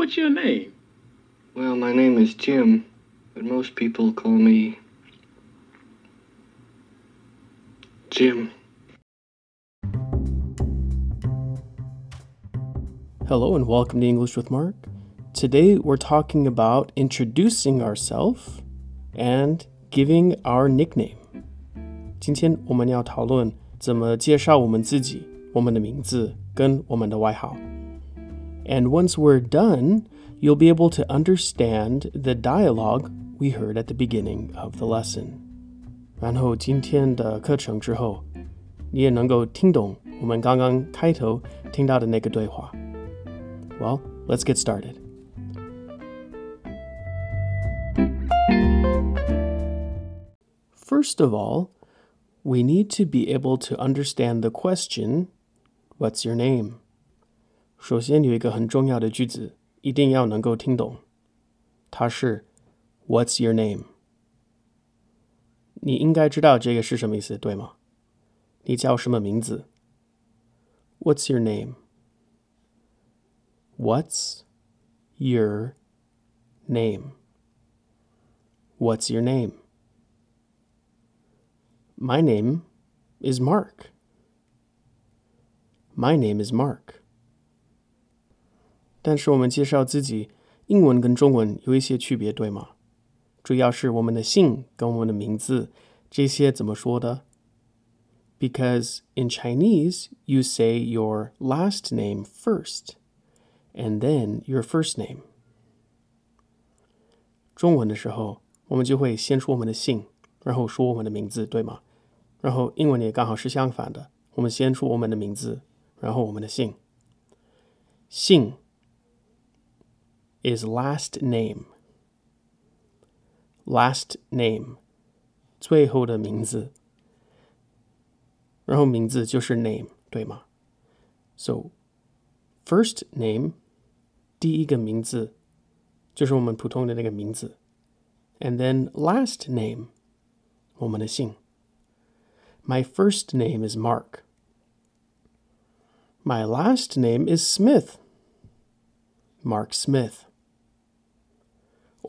What's your name? Well, my name is Jim, but most people call me Jim. Hello and welcome to English with Mark. Today we're talking about introducing ourselves and giving our nickname. 今天我们要讨论怎么介绍我们自己、我们的名字跟我们的外号。 And once we're done, you'll be able to understand the dialogue we heard at the beginning of the lesson. 然后今天的课程之后，你也能够听懂我们刚刚开头听到的那个对话。well, let's get started. First of all, we need to be able to understand the question, What's your name? 首先有一个很重要的句子，一定要能够听懂，它是 What's your name？你应该知道这个是什么意思，对吗？你叫什么名字？What's your name？What's your name? What's your name? My name is Mark. My name is Mark. 但是我们介绍自己，英文跟中文有一些区别，对吗？主要是我们的姓跟我们的名字这些怎么说的？Because in Chinese, you say your last name first and then your first name。中文的时候，我们就会先说我们的姓，然后说我们的名字，对吗？然后英文也刚好是相反的，我们先说我们的名字，然后我们的姓。姓 is last name。last name 最后的名字，然后名字就是 name，对吗？So first name 第一个名字就是我们普通的那个名字，and then last name 我们的姓。My first name is Mark. My last name is Smith. Mark Smith.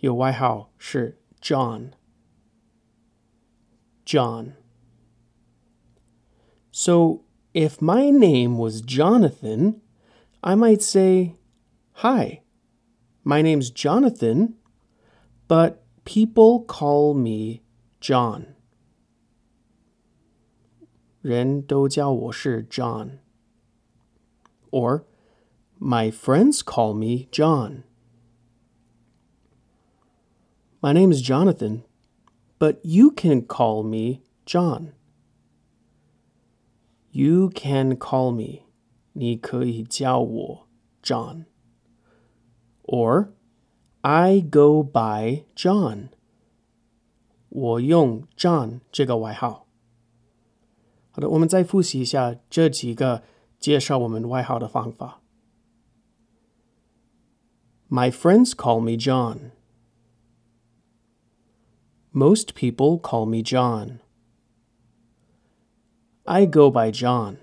有外号是 John。John. So if my name was Jonathan, I might say, Hi, my name's Jonathan, but people call me John. 人都叫我是 John. Or, my friends call me John. My name is Jonathan, but you can call me John. You can call me. 你可以叫我 John. Or I go by John. 我用 John 这个外号。好的，我们再复习一下这几个介绍我们外号的方法。My friends call me John. Most people call me John. I go by John.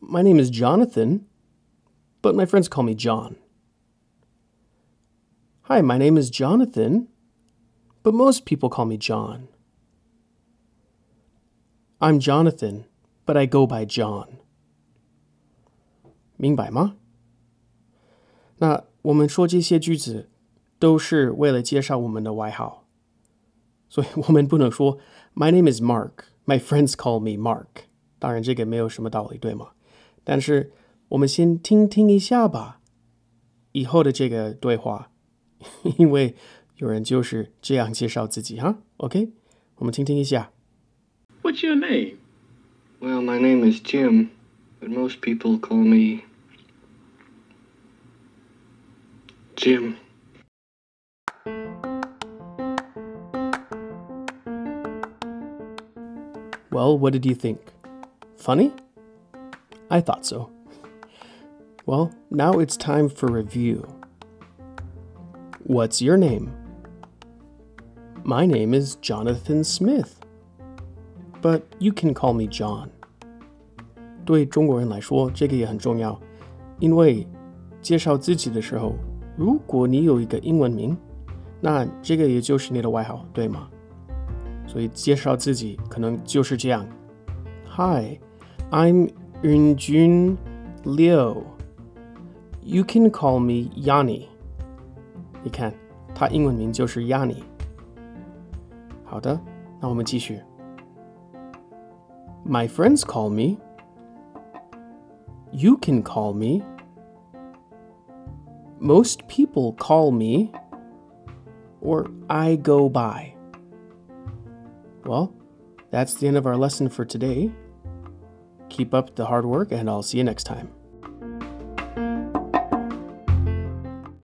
My name is Jonathan, but my friends call me John. Hi, my name is Jonathan, but most people call me John. I'm Jonathan, but I go by John. 明白吗？那我们说这些句子 都是为了介绍我们的外号，所以我们不能说 My name is Mark, my friends call me Mark。当然，这个没有什么道理，对吗？但是我们先听听一下吧，以后的这个对话，因为有人就是这样介绍自己哈。OK，我们听听一下。What's your name? Well, my name is Jim, but most people call me Jim. Well, what did you think? Funny? I thought so. Well, now it's time for review. What's your name? My name is Jonathan Smith. But you can call me John. 对中国人来说，这个也很重要，因为介绍自己的时候，如果你有一个英文名，那这个也就是你的外号，对吗？ 所以介绍自己可能就是这样：Hi, I'm Yunjun Liu. You can call me Yanni. 你看，他英文名就是 Yanni。好的，那我们继续。My friends call me. You can call me. Most people call me. Or I go by. Well, that's the end of our lesson for today. Keep up the hard work, and I'll see you next time.